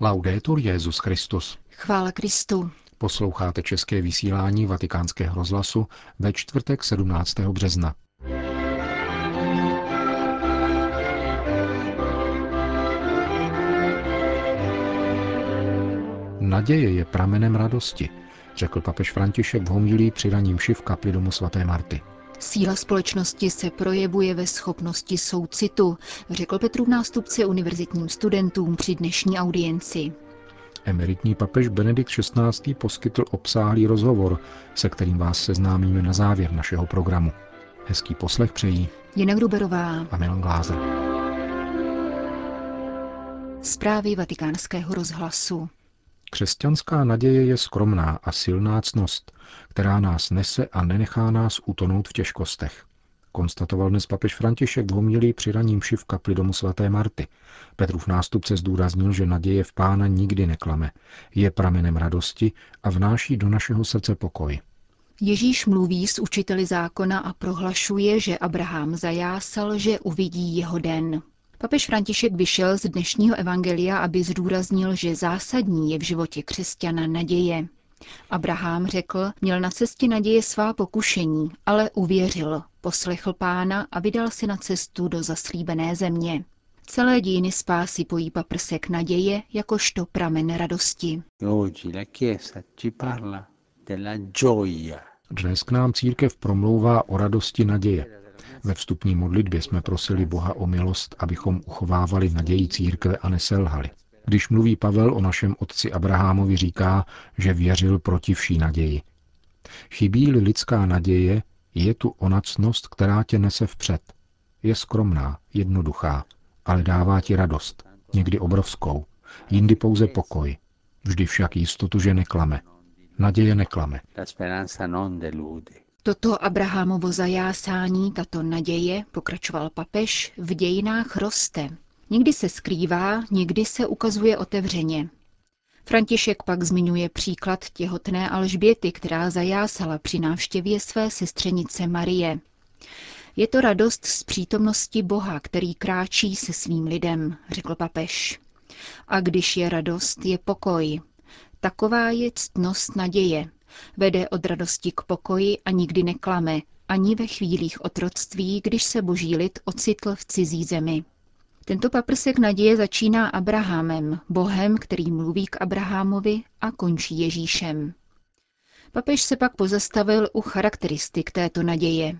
Laudetur Jezus Christus. Chvála Kristu. Posloucháte české vysílání Vatikánského rozhlasu ve čtvrtek 17. března. Naděje je pramenem radosti, řekl papež František v homilí při raním v kapli domu svaté Marty. Síla společnosti se projevuje ve schopnosti soucitu, řekl Petrův nástupce univerzitním studentům při dnešní audienci. Emeritní papež Benedikt XVI. poskytl obsáhlý rozhovor, se kterým vás seznámíme na závěr našeho programu. Hezký poslech přejí Jena Gruberová a Milan Glázer. Zprávy vatikánského rozhlasu. Křesťanská naděje je skromná a silná cnost, která nás nese a nenechá nás utonout v těžkostech. Konstatoval dnes papež František v homilí při raním v kapli domu svaté Marty. Petrův nástupce zdůraznil, že naděje v pána nikdy neklame, je pramenem radosti a vnáší do našeho srdce pokoj. Ježíš mluví s učiteli zákona a prohlašuje, že Abraham zajásal, že uvidí jeho den. Papež František vyšel z dnešního evangelia, aby zdůraznil, že zásadní je v životě křesťana naděje. Abraham řekl, měl na cestě naděje svá pokušení, ale uvěřil, poslechl pána a vydal se na cestu do zaslíbené země. Celé dějiny spásy pojí paprsek naděje jakožto pramen radosti. Dnes k nám církev promlouvá o radosti naděje. Ve vstupní modlitbě jsme prosili Boha o milost, abychom uchovávali naději církve a neselhali. Když mluví Pavel o našem otci Abrahamovi, říká, že věřil proti vší naději. Chybí-li lidská naděje, je tu onacnost, která tě nese vpřed. Je skromná, jednoduchá, ale dává ti radost, někdy obrovskou, jindy pouze pokoj, vždy však jistotu, že neklame. Naděje neklame. Toto Abrahamovo zajásání, tato naděje, pokračoval papež, v dějinách roste. Někdy se skrývá, někdy se ukazuje otevřeně. František pak zmiňuje příklad těhotné Alžběty, která zajásala při návštěvě své sestřenice Marie. Je to radost z přítomnosti Boha, který kráčí se svým lidem, řekl papež. A když je radost, je pokoj. Taková je ctnost naděje. Vede od radosti k pokoji a nikdy neklame, ani ve chvílích otroctví, když se boží lid ocitl v cizí zemi. Tento paprsek naděje začíná Abrahamem, Bohem, který mluví k Abrahamovi a končí Ježíšem. Papež se pak pozastavil u charakteristik této naděje.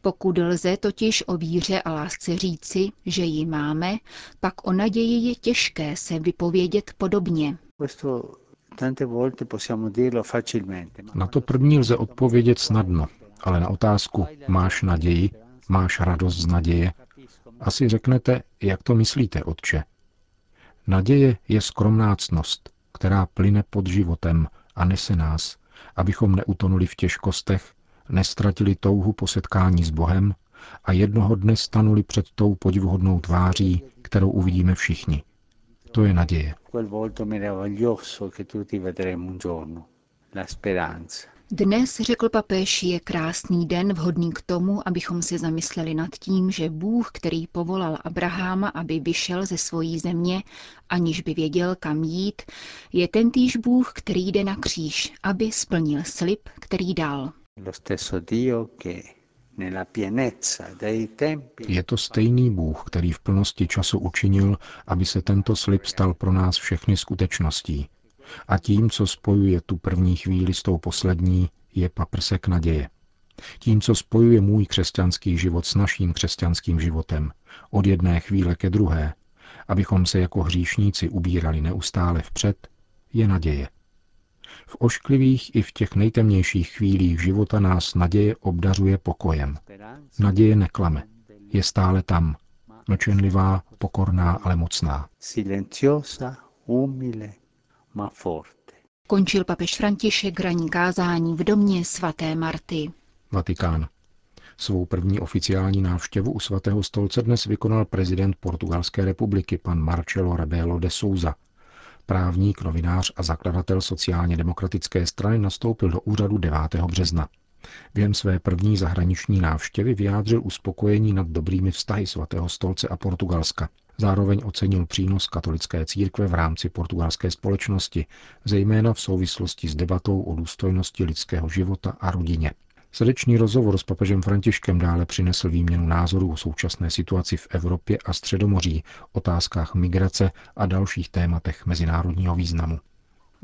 Pokud lze totiž o víře a lásce říci, že ji máme, pak o naději je těžké se vypovědět podobně. Na to první lze odpovědět snadno, ale na otázku máš naději, máš radost z naděje, asi řeknete, jak to myslíte, otče. Naděje je skromná cnost, která plyne pod životem a nese nás, abychom neutonuli v těžkostech, nestratili touhu po setkání s Bohem a jednoho dne stanuli před tou podivuhodnou tváří, kterou uvidíme všichni. To je naděje. Dnes, řekl papež, je krásný den vhodný k tomu, abychom se zamysleli nad tím, že Bůh, který povolal Abraháma, aby vyšel ze svojí země, aniž by věděl, kam jít, je tentýž Bůh, který jde na kříž, aby splnil slib, který dal. Je to stejný Bůh, který v plnosti času učinil, aby se tento slib stal pro nás všechny skutečností. A tím, co spojuje tu první chvíli s tou poslední, je paprsek naděje. Tím, co spojuje můj křesťanský život s naším křesťanským životem, od jedné chvíle ke druhé, abychom se jako hříšníci ubírali neustále vpřed, je naděje. V ošklivých i v těch nejtemnějších chvílích života nás naděje obdařuje pokojem. Naděje neklame. Je stále tam. Mlčenlivá, pokorná, ale mocná. Silenciosa, umile, ma forte. Končil papež František ranní kázání v domě svaté Marty. Vatikán. Svou první oficiální návštěvu u svatého stolce dnes vykonal prezident Portugalské republiky pan Marcelo Rebelo de Souza. Právník, novinář a zakladatel sociálně demokratické strany nastoupil do úřadu 9. března. Během své první zahraniční návštěvy vyjádřil uspokojení nad dobrými vztahy svatého stolce a Portugalska. Zároveň ocenil přínos katolické církve v rámci portugalské společnosti, zejména v souvislosti s debatou o důstojnosti lidského života a rodině. Srdečný rozhovor s papežem Františkem dále přinesl výměnu názorů o současné situaci v Evropě a Středomoří, otázkách migrace a dalších tématech mezinárodního významu.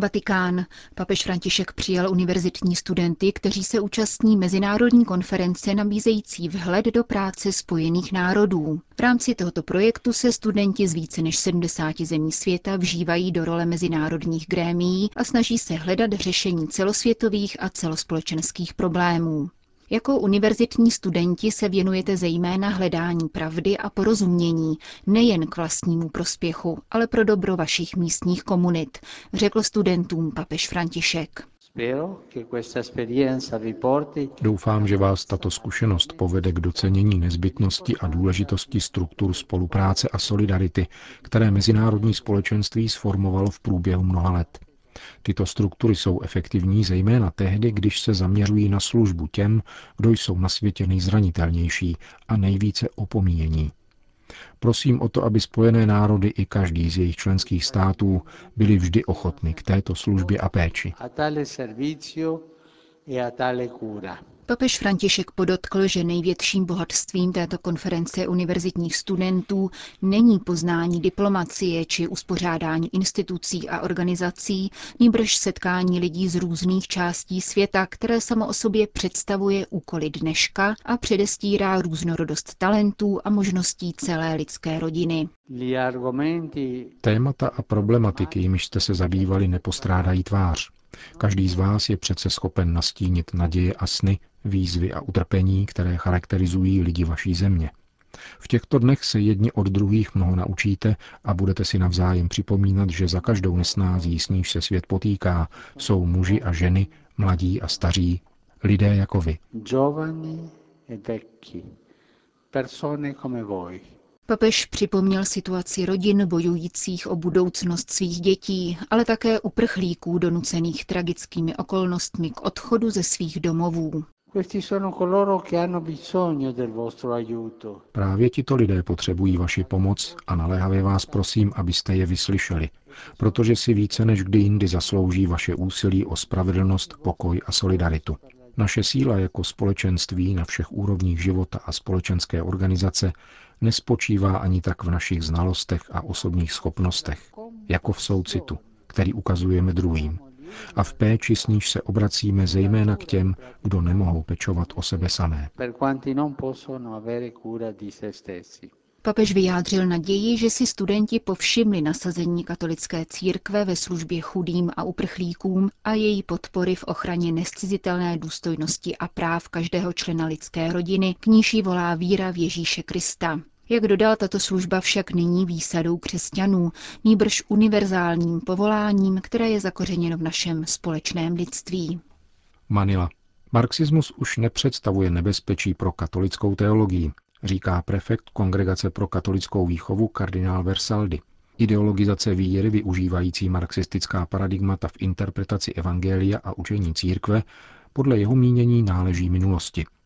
Vatikán. Papež František přijal univerzitní studenty, kteří se účastní mezinárodní konference nabízející vhled do práce Spojených národů. V rámci tohoto projektu se studenti z více než 70 zemí světa vžívají do role mezinárodních grémií a snaží se hledat řešení celosvětových a celospolečenských problémů. Jako univerzitní studenti se věnujete zejména hledání pravdy a porozumění, nejen k vlastnímu prospěchu, ale pro dobro vašich místních komunit, řekl studentům papež František. Doufám, že vás tato zkušenost povede k docenění nezbytnosti a důležitosti struktur spolupráce a solidarity, které mezinárodní společenství sformovalo v průběhu mnoha let. Tyto struktury jsou efektivní zejména tehdy, když se zaměřují na službu těm, kdo jsou na světě nejzranitelnější a nejvíce opomíjení. Prosím o to, aby Spojené národy i každý z jejich členských států byli vždy ochotny k této službě a péči. Papež František podotkl, že největším bohatstvím této konference univerzitních studentů není poznání diplomacie či uspořádání institucí a organizací, nýbrž setkání lidí z různých částí světa, které samo o sobě představuje úkoly dneška a předestírá různorodost talentů a možností celé lidské rodiny. Témata a problematiky, jimiž jste se zabývali, nepostrádají tvář. Každý z vás je přece schopen nastínit naděje a sny, výzvy a utrpení, které charakterizují lidi vaší země. V těchto dnech se jedni od druhých mnoho naučíte a budete si navzájem připomínat, že za každou nesnází, s níž se svět potýká, jsou muži a ženy, mladí a staří, lidé jako vy. Giovani e vecchi, persone come voi. Papež připomněl situaci rodin bojujících o budoucnost svých dětí, ale také uprchlíků donucených tragickými okolnostmi k odchodu ze svých domovů. Právě tito lidé potřebují vaši pomoc a naléhavě vás prosím, abyste je vyslyšeli, protože si více než kdy jindy zaslouží vaše úsilí o spravedlnost, pokoj a solidaritu. Naše síla jako společenství na všech úrovních života a společenské organizace nespočívá ani tak v našich znalostech a osobních schopnostech, jako v soucitu, který ukazujeme druhým, a v péči s níž se obracíme zejména k těm, kdo nemohou pečovat o sebe samé. Papež vyjádřil naději, že si studenti povšimli nasazení katolické církve ve službě chudým a uprchlíkům a její podpory v ochraně nescizitelné důstojnosti a práv každého člena lidské rodiny, k níž volá víra v Ježíše Krista. Jak dodal, tato služba však není výsadou křesťanů, nýbrž univerzálním povoláním, které je zakořeněno v našem společném lidství. Manila. Marxismus už nepředstavuje nebezpečí pro katolickou teologii, říká prefekt Kongregace pro katolickou výchovu kardinál Versaldi. Ideologizace víry využívající marxistická paradigmata v interpretaci evangelia a učení církve podle jeho mínění náleží minulosti –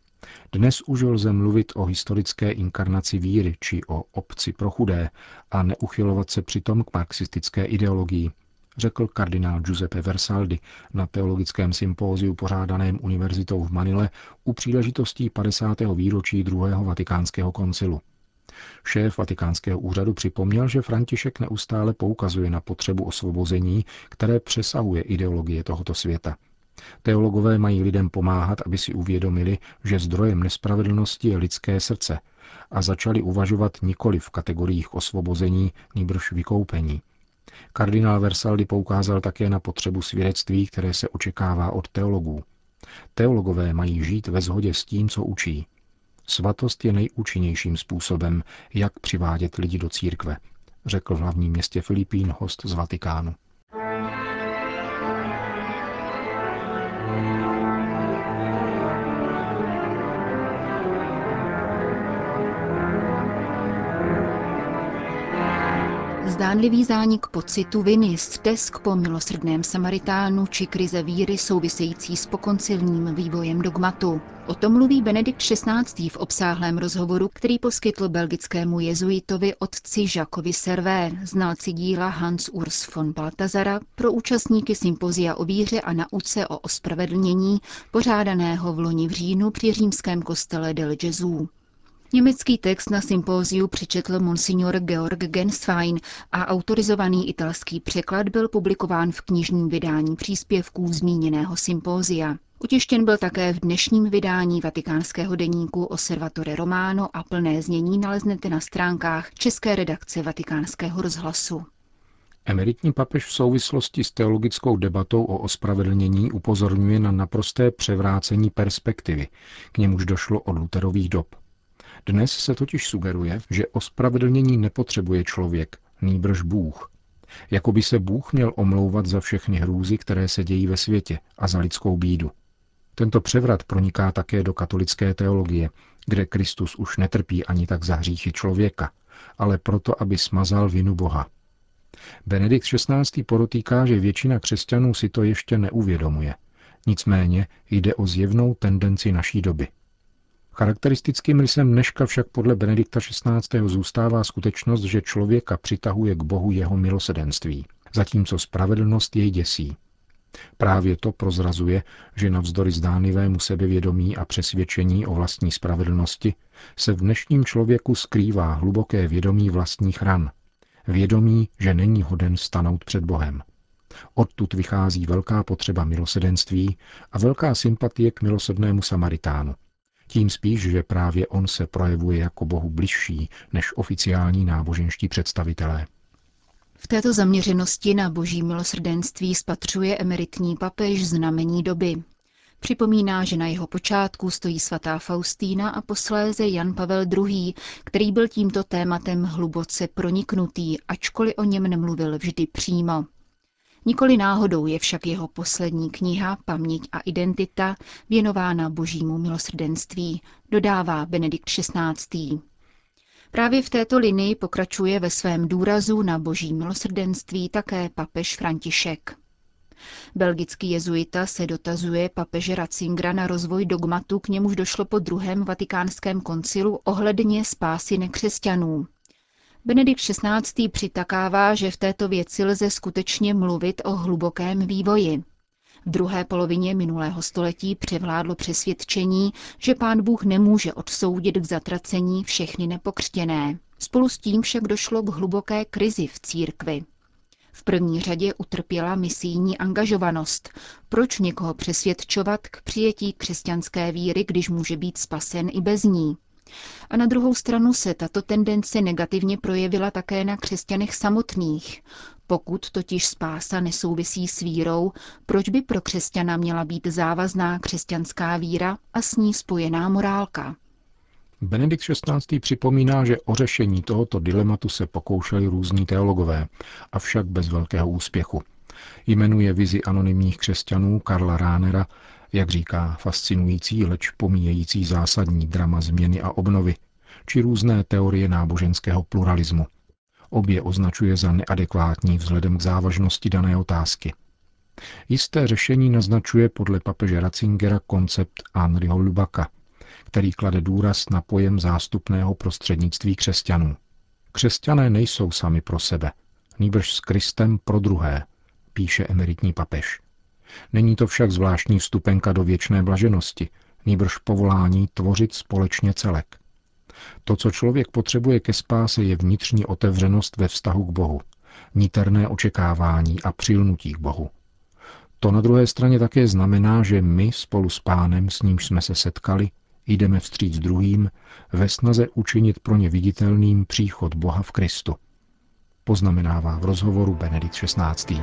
dnes už lze mluvit o historické inkarnaci víry či o obci pro chudé a neuchylovat se přitom k marxistické ideologii, řekl kardinál Giuseppe Versaldi na teologickém sympóziu pořádaném univerzitou v Manile u příležitostí 50. výročí druhého vatikánského koncilu. Šéf vatikánského úřadu připomněl, že František neustále poukazuje na potřebu osvobození, které přesahuje ideologie tohoto světa – Teologové mají lidem pomáhat, aby si uvědomili, že zdrojem nespravedlnosti je lidské srdce a začali uvažovat nikoli v kategoriích osvobození, nýbrž vykoupení. Kardinál Versaldi poukázal také na potřebu svědectví, které se očekává od teologů. Teologové mají žít ve shodě s tím, co učí. Svatost je nejúčinnějším způsobem, jak přivádět lidi do církve, řekl v hlavním městě Filipín host z Vatikánu. Zdánlivý zánik pocitu viny, stesk po milosrdném Samaritánu či krize víry související s pokoncilním vývojem dogmatu. O tom mluví Benedikt XVI. v obsáhlém rozhovoru, který poskytl belgickému jezuitovi otci Žakovi Servé, znalci díla Hans Urs von Baltazara, pro účastníky sympozia o víře a nauce o ospravedlnění, pořádaného v loni v říjnu při římském kostele del Gesù. Německý text na sympóziu přečetl monsignor Georg Genswein a autorizovaný italský překlad byl publikován v knižním vydání příspěvků zmíněného sympózia. Utěštěn byl také v dnešním vydání vatikánského deníku Osservatore Romano a plné znění naleznete na stránkách české redakce vatikánského rozhlasu. Emeritní papež v souvislosti s teologickou debatou o ospravedlnění upozorňuje na naprosté převrácení perspektivy, k němuž došlo od Luterových dob. Dnes se totiž sugeruje, že ospravedlnění nepotřebuje člověk, nýbrž Bůh. Jako by se Bůh měl omlouvat za všechny hrůzy, které se dějí ve světě a za lidskou bídu. Tento převrat proniká také do katolické teologie, kde Kristus už netrpí ani tak za hříchy člověka, ale proto, aby smazal vinu Boha. Benedikt XVI. porotýká, že většina křesťanů si to ještě neuvědomuje. Nicméně jde o zjevnou tendenci naší doby – Charakteristickým rysem dneška však podle Benedikta XVI. zůstává skutečnost, že člověka přitahuje k Bohu jeho milosedenství, zatímco spravedlnost jej děsí. Právě to prozrazuje, že navzdory zdánlivému sebevědomí a přesvědčení o vlastní spravedlnosti se v dnešním člověku skrývá hluboké vědomí vlastních ran. Vědomí, že není hoden stanout před Bohem. Odtud vychází velká potřeba milosedenství a velká sympatie k milosednému Samaritánu, tím spíš, že právě on se projevuje jako Bohu bližší než oficiální náboženští představitelé. V této zaměřenosti na boží milosrdenství spatřuje emeritní papež znamení doby. Připomíná, že na jeho počátku stojí svatá Faustína a posléze Jan Pavel II., který byl tímto tématem hluboce proniknutý, ačkoliv o něm nemluvil vždy přímo. Nikoli náhodou je však jeho poslední kniha Paměť a identita věnována božímu milosrdenství, dodává Benedikt XVI. Právě v této linii pokračuje ve svém důrazu na boží milosrdenství také papež František. Belgický jezuita se dotazuje papeže Ratzingera na rozvoj dogmatu, k němuž došlo po druhém vatikánském koncilu ohledně spásy nekřesťanů. Benedikt XVI. přitakává, že v této věci lze skutečně mluvit o hlubokém vývoji. V druhé polovině minulého století převládlo přesvědčení, že pán Bůh nemůže odsoudit k zatracení všechny nepokřtěné. Spolu s tím však došlo k hluboké krizi v církvi. V první řadě utrpěla misijní angažovanost. Proč někoho přesvědčovat k přijetí křesťanské víry, když může být spasen i bez ní? A na druhou stranu se tato tendence negativně projevila také na křesťanech samotných. Pokud totiž spása nesouvisí s vírou, proč by pro křesťana měla být závazná křesťanská víra a s ní spojená morálka? Benedikt XVI. připomíná, že o řešení tohoto dilematu se pokoušeli různí teologové, avšak bez velkého úspěchu. Jmenuje vizi anonymních křesťanů Karla Ránera jak říká, fascinující, leč pomíjející zásadní drama změny a obnovy, či různé teorie náboženského pluralismu. Obě označuje za neadekvátní vzhledem k závažnosti dané otázky. Jisté řešení naznačuje podle papeže Ratzingera koncept Henryho Lubaka, který klade důraz na pojem zástupného prostřednictví křesťanů. Křesťané nejsou sami pro sebe, nýbrž s Kristem pro druhé, píše emeritní papež. Není to však zvláštní vstupenka do věčné blaženosti, nýbrž povolání tvořit společně celek. To, co člověk potřebuje ke spáse, je vnitřní otevřenost ve vztahu k Bohu, niterné očekávání a přilnutí k Bohu. To na druhé straně také znamená, že my spolu s pánem, s nímž jsme se setkali, jdeme vstříc druhým ve snaze učinit pro ně viditelným příchod Boha v Kristu. Poznamenává v rozhovoru Benedikt XVI.